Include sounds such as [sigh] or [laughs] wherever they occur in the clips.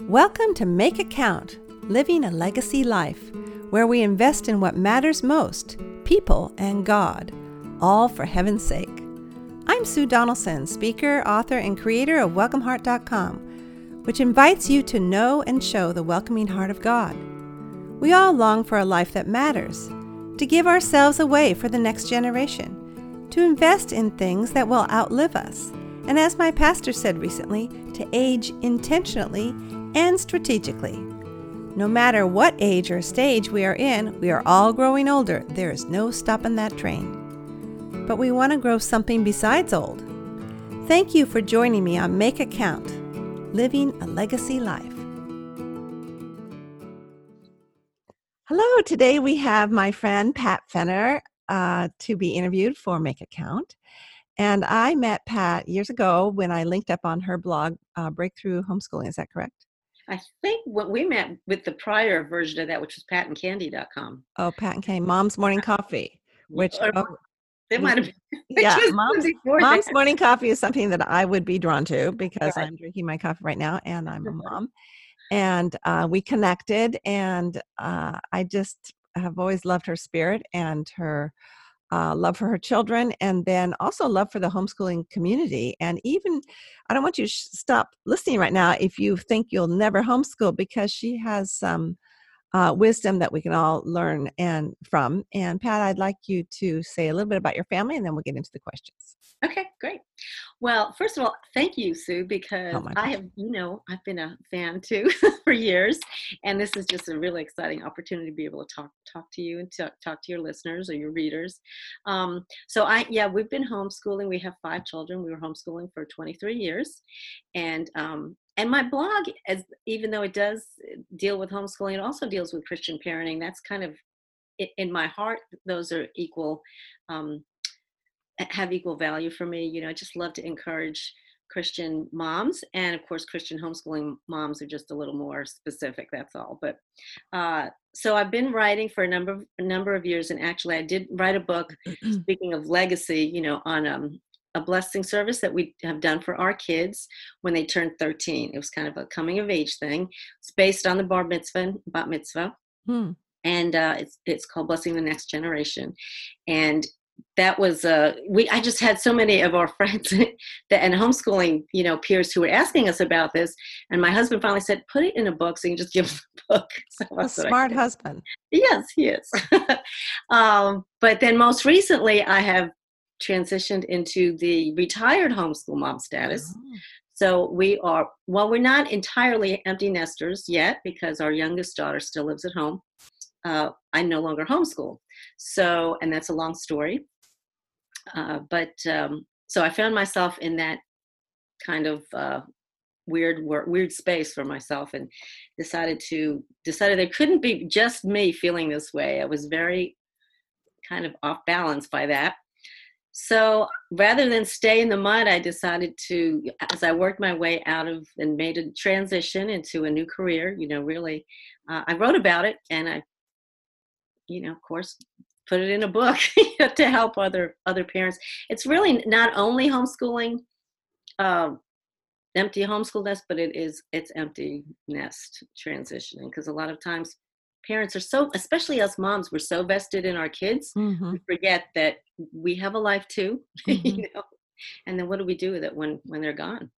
Welcome to Make It Count Living a Legacy Life, where we invest in what matters most people and God, all for heaven's sake. I'm Sue Donaldson, speaker, author, and creator of WelcomeHeart.com, which invites you to know and show the welcoming heart of God. We all long for a life that matters, to give ourselves away for the next generation, to invest in things that will outlive us, and as my pastor said recently, to age intentionally and strategically. No matter what age or stage we are in, we are all growing older. There is no stopping that train. But we want to grow something besides old. Thank you for joining me on Make It Count Living a Legacy Life. Hello, today we have my friend Pat Fenner uh, to be interviewed for Make It Count. And I met Pat years ago when I linked up on her blog, uh, Breakthrough Homeschooling. Is that correct? I think what we met with the prior version of that, which was patandcandy.com. Oh, Pat and Candy, Mom's Morning Coffee, which or, oh, they might have. [laughs] yeah, Mom's, Mom's Morning Coffee is something that I would be drawn to because right. I'm drinking my coffee right now and I'm a [laughs] mom. and uh, we connected, and uh, I just have always loved her spirit and her uh, love for her children, and then also love for the homeschooling community. And even, I don't want you to sh- stop listening right now if you think you'll never homeschool because she has some uh, wisdom that we can all learn and from. And Pat, I'd like you to say a little bit about your family, and then we'll get into the questions. Okay, great. Well, first of all, thank you, Sue, because oh, I have, you know, I've been a fan too [laughs] for years, and this is just a really exciting opportunity to be able to talk talk to you and talk, talk to your listeners or your readers. Um, so I, yeah, we've been homeschooling. We have five children. We were homeschooling for 23 years, and um, and my blog, as even though it does deal with homeschooling, it also deals with Christian parenting. That's kind of in my heart. Those are equal. Um, have equal value for me. You know, I just love to encourage Christian moms, and of course, Christian homeschooling moms are just a little more specific. That's all. But uh, so I've been writing for a number of a number of years, and actually, I did write a book. [clears throat] speaking of legacy, you know, on um, a blessing service that we have done for our kids when they turned 13. It was kind of a coming of age thing. It's based on the bar mitzvah, bat mitzvah. Hmm. And uh, it's it's called Blessing the Next Generation, and that was uh we i just had so many of our [laughs] friends that and homeschooling you know peers who were asking us about this and my husband finally said put it in a book so you can just give them [laughs] the book [laughs] so a smart husband yes he is um, but then most recently i have transitioned into the retired homeschool mom status oh. so we are well we're not entirely empty nesters yet because our youngest daughter still lives at home uh, I no longer homeschool. So, and that's a long story. Uh, but um, so I found myself in that kind of uh, weird weird space for myself and decided to decided there couldn't be just me feeling this way. I was very kind of off balance by that. So rather than stay in the mud, I decided to, as I worked my way out of and made a transition into a new career, you know, really, uh, I wrote about it and I you know, of course, put it in a book [laughs] to help other other parents. It's really not only homeschooling, uh, empty homeschool nest, but it is it's empty nest transitioning because a lot of times parents are so, especially us moms, we're so vested in our kids, mm-hmm. we forget that we have a life too, [laughs] mm-hmm. you know. And then what do we do with it when when they're gone?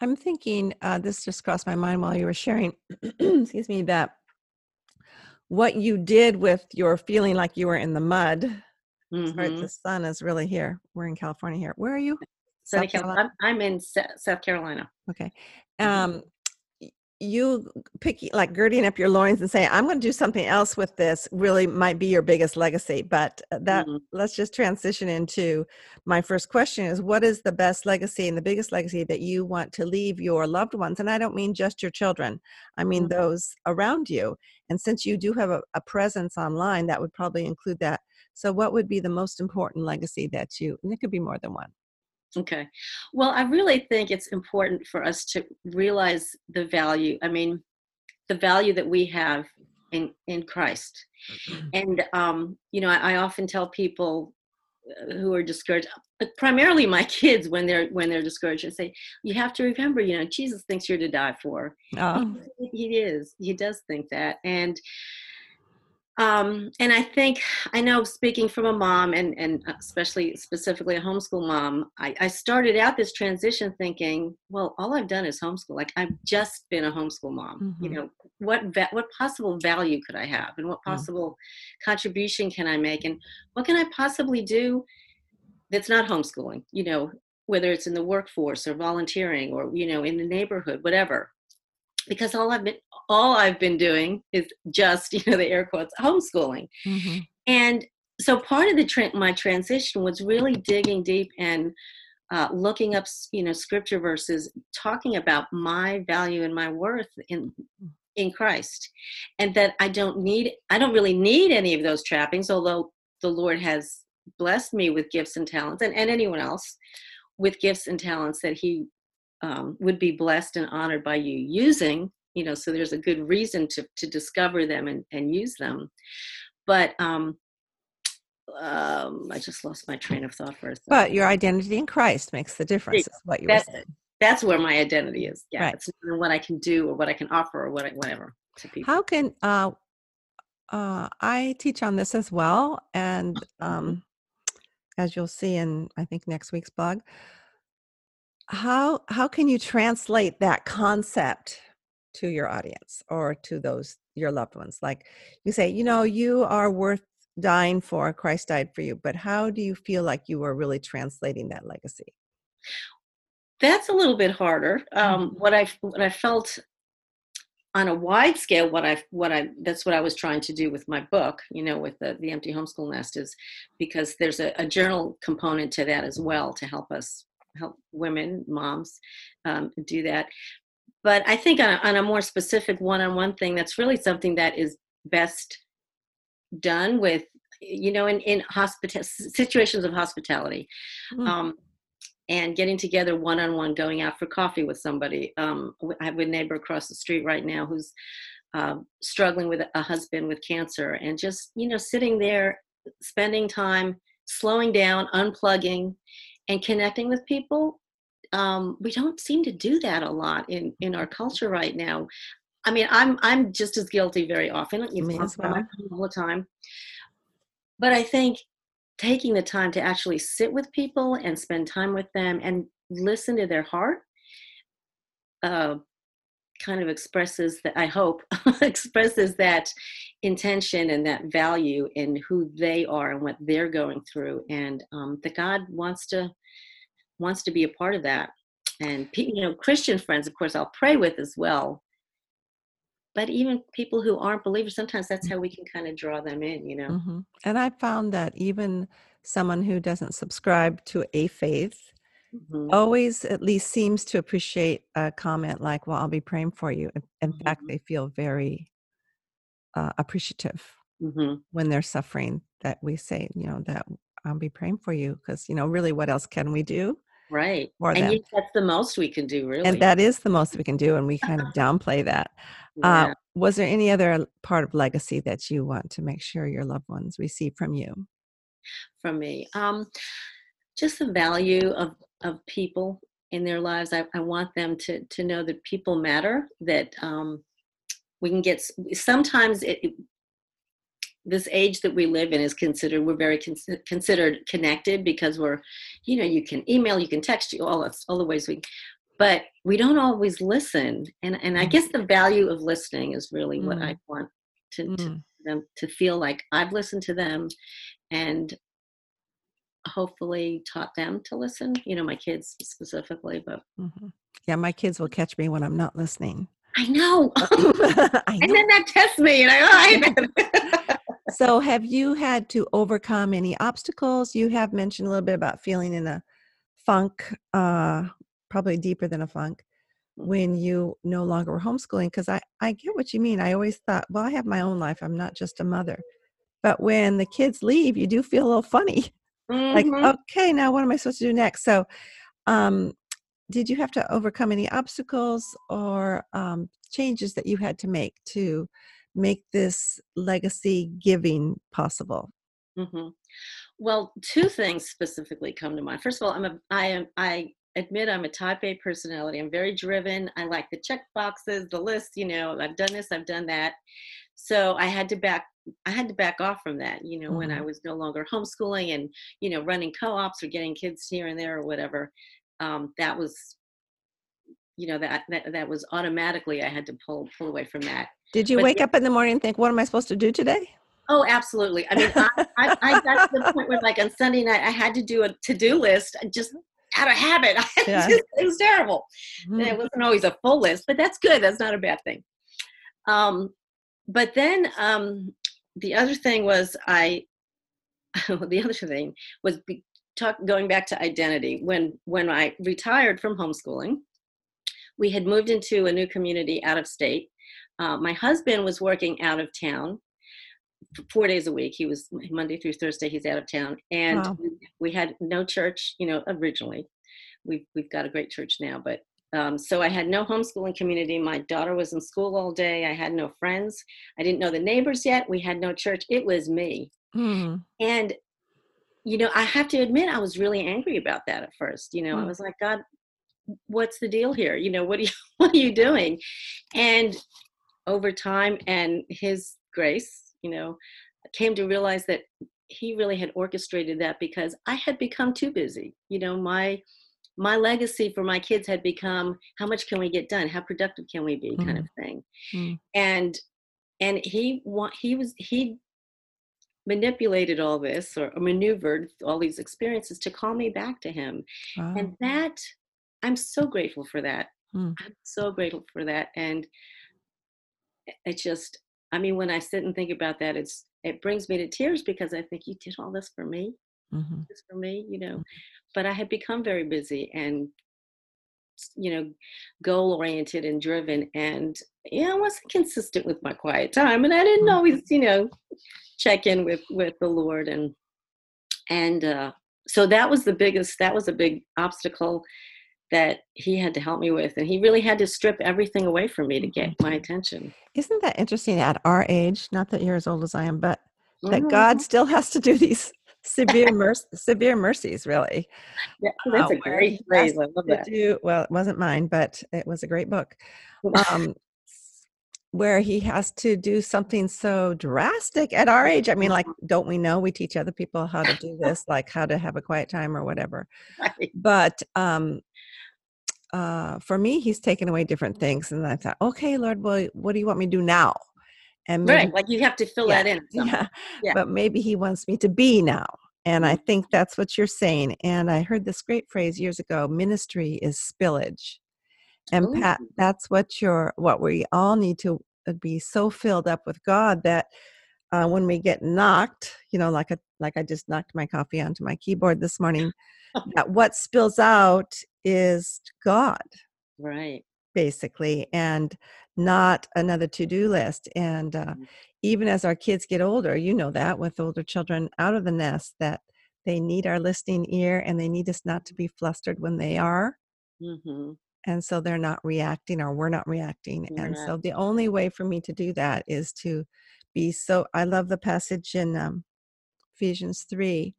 I'm thinking uh, this just crossed my mind while you were sharing. [clears throat] excuse me that what you did with your feeling like you were in the mud. Mm-hmm. Sorry, the sun is really here. We're in California here. Where are you? South Carolina. I'm in South Carolina. Okay. Mm-hmm. Um, you pick like girding up your loins and saying i'm going to do something else with this really might be your biggest legacy but uh, that mm-hmm. let's just transition into my first question is what is the best legacy and the biggest legacy that you want to leave your loved ones and i don't mean just your children i mean mm-hmm. those around you and since you do have a, a presence online that would probably include that so what would be the most important legacy that you and it could be more than one Okay. Well, I really think it's important for us to realize the value. I mean, the value that we have in in Christ. Mm-hmm. And um, you know, I, I often tell people uh, who are discouraged primarily my [laughs] kids when they're when they're discouraged and say you have to remember you know jesus thinks you're to die for oh. he, he is he does think that and um, and I think I know speaking from a mom and and especially specifically a homeschool mom, I, I, started out this transition thinking, well, all I've done is homeschool. Like I've just been a homeschool mom. Mm-hmm. You know, what va- what possible value could I have, and what possible mm. contribution can I make, and what can I possibly do that's not homeschooling? You know, whether it's in the workforce or volunteering or you know in the neighborhood, whatever because all I've been all I've been doing is just [laughs] you know the air quotes homeschooling, mm-hmm. and so part of the tra- my transition was really digging deep and uh, looking up you know scripture verses talking about my value and my worth in in Christ, and that I don't need I don't really need any of those trappings, although the Lord has blessed me with gifts and talents, and, and anyone else with gifts and talents that He um, would be blessed and honored by you using you know so there's a good reason to to discover them and, and use them. But um um i just lost my train of thought for a second. But your identity in christ makes the difference is what you that's, were saying. that's where my identity is. Yeah right. it's what i can do or what i can offer or what I, whatever to people. How can uh uh i teach on this as well and mm-hmm. um as you'll see in i think next week's blog how how can you translate that concept to your audience or to those your loved ones? Like you say you know you are worth dying for christ died for you but how do you feel like you are really translating that legacy? That's a little bit harder. Um, mm-hmm. what i what i felt on a wide scale what i what i that's what i was trying to do with my book you know with the, the empty homeschool nest is because there's a, a journal component to that as well to help us help women, moms, um, do that. But I think on a, on a more specific one-on-one thing, that's really something that is best done with, you know, in in hospital situations of hospitality. Mm-hmm. Um, and getting together one on one, going out for coffee with somebody. Um, I have a neighbor across the street right now who's uh, struggling with a husband with cancer, and just you know sitting there, spending time, slowing down, unplugging, and connecting with people um, we don't seem to do that a lot in in our culture right now i mean i'm i'm just as guilty very often Me as well. all the time but i think taking the time to actually sit with people and spend time with them and listen to their heart uh, kind of expresses that i hope [laughs] expresses that intention and that value in who they are and what they're going through. And um, that god wants to wants to be a part of that. And you know christian friends of course i'll pray with as well. But even people who aren't believers sometimes that's how we can kind of draw them in you know? Mm-hmm. and i found that even someone who doesn't subscribe to a faith mm-hmm. always at least seems to appreciate a comment like well i'll be praying for you in, mm-hmm. fact they feel very uh, appreciative mm-hmm. when they're suffering that we say you know that i'll be praying for you because you know really what else can we do right and them. that's the most we can do really and that is the most we can do and we kind of downplay that uh, yeah. uh, was there any other part of legacy that you want to make sure your loved ones receive from you from me um, just the value of of people in their lives I, I want them to to know that people matter that um, we can get sometimes it, this age that we live in is considered we're very con- considered connected because we're you know you can email you can text you all all the ways we but we don't always listen and and i guess the value of listening is really mm. what i want to, mm. to them to feel like i've listened to them and hopefully taught them to listen you know my kids specifically but mm-hmm. yeah my kids will catch me when i'm not listening I know. [laughs] [laughs] I know. and then that tests me, and [laughs] I, oh, so, have you had to overcome any obstacles? You have mentioned a little bit about feeling in a funk, uh, probably deeper than a funk, when you no longer were homeschooling. Because I, I get what you mean. I always thought, well, I have my own life. I'm not just a mother. But when the kids leave, you do feel a little funny. Mm-hmm. Like, okay, now what am I supposed to do next? So, um, did you have to overcome any obstacles or um, changes that you had to make to make this legacy giving possible? Mm-hmm. well, two things specifically come to mind. First of all, I'm a I am I admit I'm a type A personality. I'm very driven. I like the check boxes, the list, you know, I've done this, I've done that. So I had to back I had to back off from that, you know, mm-hmm. when I mm-hmm. was no longer homeschooling and, you know, running co-ops or getting kids here and there or whatever. Um, that was you know that, that that was automatically I had to pull pull away from that. Did you but wake up in the morning and think, "What am I supposed to do today"? Oh, absolutely. I mean, I, I, I, got to the point where, like, on Sunday night, I had to do a to-do list just out of habit. [laughs] Yeah. just, it was terrible. Mm-hmm. It wasn't always a full list, but that's good. That's not a bad thing. Um, but then um, the other thing was I. [laughs] the other thing was be, talk, going back to identity. When when I retired from homeschooling, we had moved into a new community out of state. Uh, my husband was working out of town four days a week. He was Monday through Thursday. He's out of town, and wow. we had no church. You know, originally, we've we've got a great church now, but um, so I had no homeschooling community. My daughter was in school all day. I had no friends. I didn't know the neighbors yet. We had no church. It was me, mm. and you know, I have to admit, I was really angry about that at first. You know, mm. I was like, God, what's the deal here? You know, what are you [laughs] what are you doing? And over time and his grace you know, came to realize that he really had orchestrated that because I had become too busy. You know, my my legacy for my kids had become how much can we get done? How productive can we be? Mm. kind of thing. Mm. And and he he was he manipulated all this or, maneuvered all these experiences to call me back to him. Wow. And that I'm so grateful for that. Mm. I'm so grateful for that. And it just I mean, when I sit and think about that, it's it brings me to tears because I think you did all this for me, mm-hmm. for me, you know. Mm-hmm. But I had become very busy and you know goal oriented and driven and yeah i wasn't consistent with my quiet time and i didn't mm-hmm. always you know check in with with the lord and and uh so that was the biggest that was a big obstacle that he had to help me with and he really had to strip everything away from me to get my mm-hmm. attention isn't that interesting at our age not that you're as old as i am but mm-hmm. that god still has to do these severe [laughs] mercy severe mercies really yeah that's uh, a great phrase i love that do, well it wasn't mine but it was a great book um, where he has to do something so drastic at our age. I mean, like, mm-hmm. don't we know we teach other people how to do this, like how to have a quiet time or whatever? [laughs] Right. But um, uh, for me, he's taken away different things. And I thought, okay, Lord, well, what do you want me to do now? And maybe, right, like you have to fill yeah, that in. [laughs] Yeah, yeah. But maybe he wants me to be now. And I mm-hmm. think that's what you're saying. And I heard this great phrase years ago ministry is spillage. And Ooh. Pat, that's what you're, what we all need to uh, be so filled up with God that uh, when we get knocked, you know, like a like I just knocked my coffee onto my keyboard this morning, [laughs] that what spills out is God. Right. Basically, and not another to do list. And uh, mm-hmm. even as our kids get older, you know that with older children out of the nest, that they need our listening ear and they need us not to be flustered when they are. Mm-hmm. And so they're not reacting or we're not reacting. We're and not. so the only way for me to do that is to be so. I love the passage in um, Ephesians 3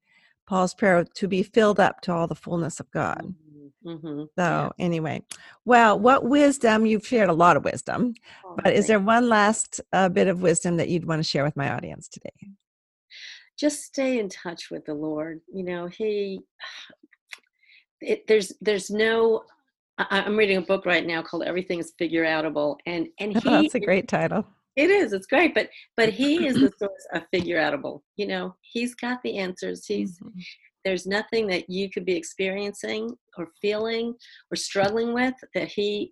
Paul's prayer to be filled up to all the fullness of God. Mm-hmm. Mm-hmm. So, anyway, well, what wisdom you've shared a lot of wisdom, oh, but is there one last uh, bit of wisdom that you'd want to share with my audience today? Just stay in touch with the Lord. You know, He, [sighs] it, there's, there's no. I, I'm reading a book right now called "Everything Is Figure Outable," and and [laughs] he, that's a great title. It is. It's great, but but he is the [laughs] source of figure outable. You know, he's got the answers. He's mm-hmm. There's nothing that you could be experiencing or feeling or struggling with that he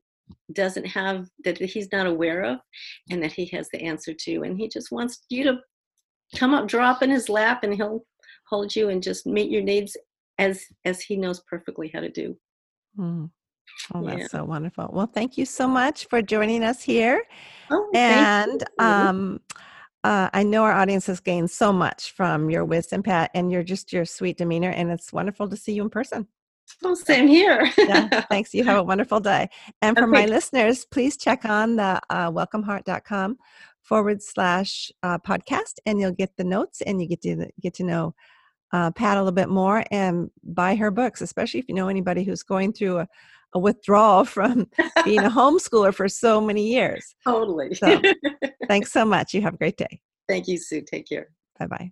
doesn't have that he's not aware of and that he has the answer to and he just wants you to come up drop in his lap and he'll hold you and just meet your needs as as he knows perfectly how to do mm. Oh, that's yeah. so wonderful. Well, thank you so much for joining us here. Oh, and um, uh, I know our audience has gained so much from your wisdom, Pat, and you're just your sweet demeanor, and it's wonderful to see you in person. Well, same here. yeah, thanks. You have a [laughs] wonderful day. And for okay. my listeners, please check on the uh, welcomeheart.com forward slash uh, podcast, and you'll get the notes, and you get to get to know uh, Pat a little bit more and buy her books, especially if you know anybody who's going through a, a withdrawal from [laughs] being a homeschooler for so many years. Totally. So, [laughs] thanks so much. You have a great day. Thank you, Sue. Take care. Bye bye.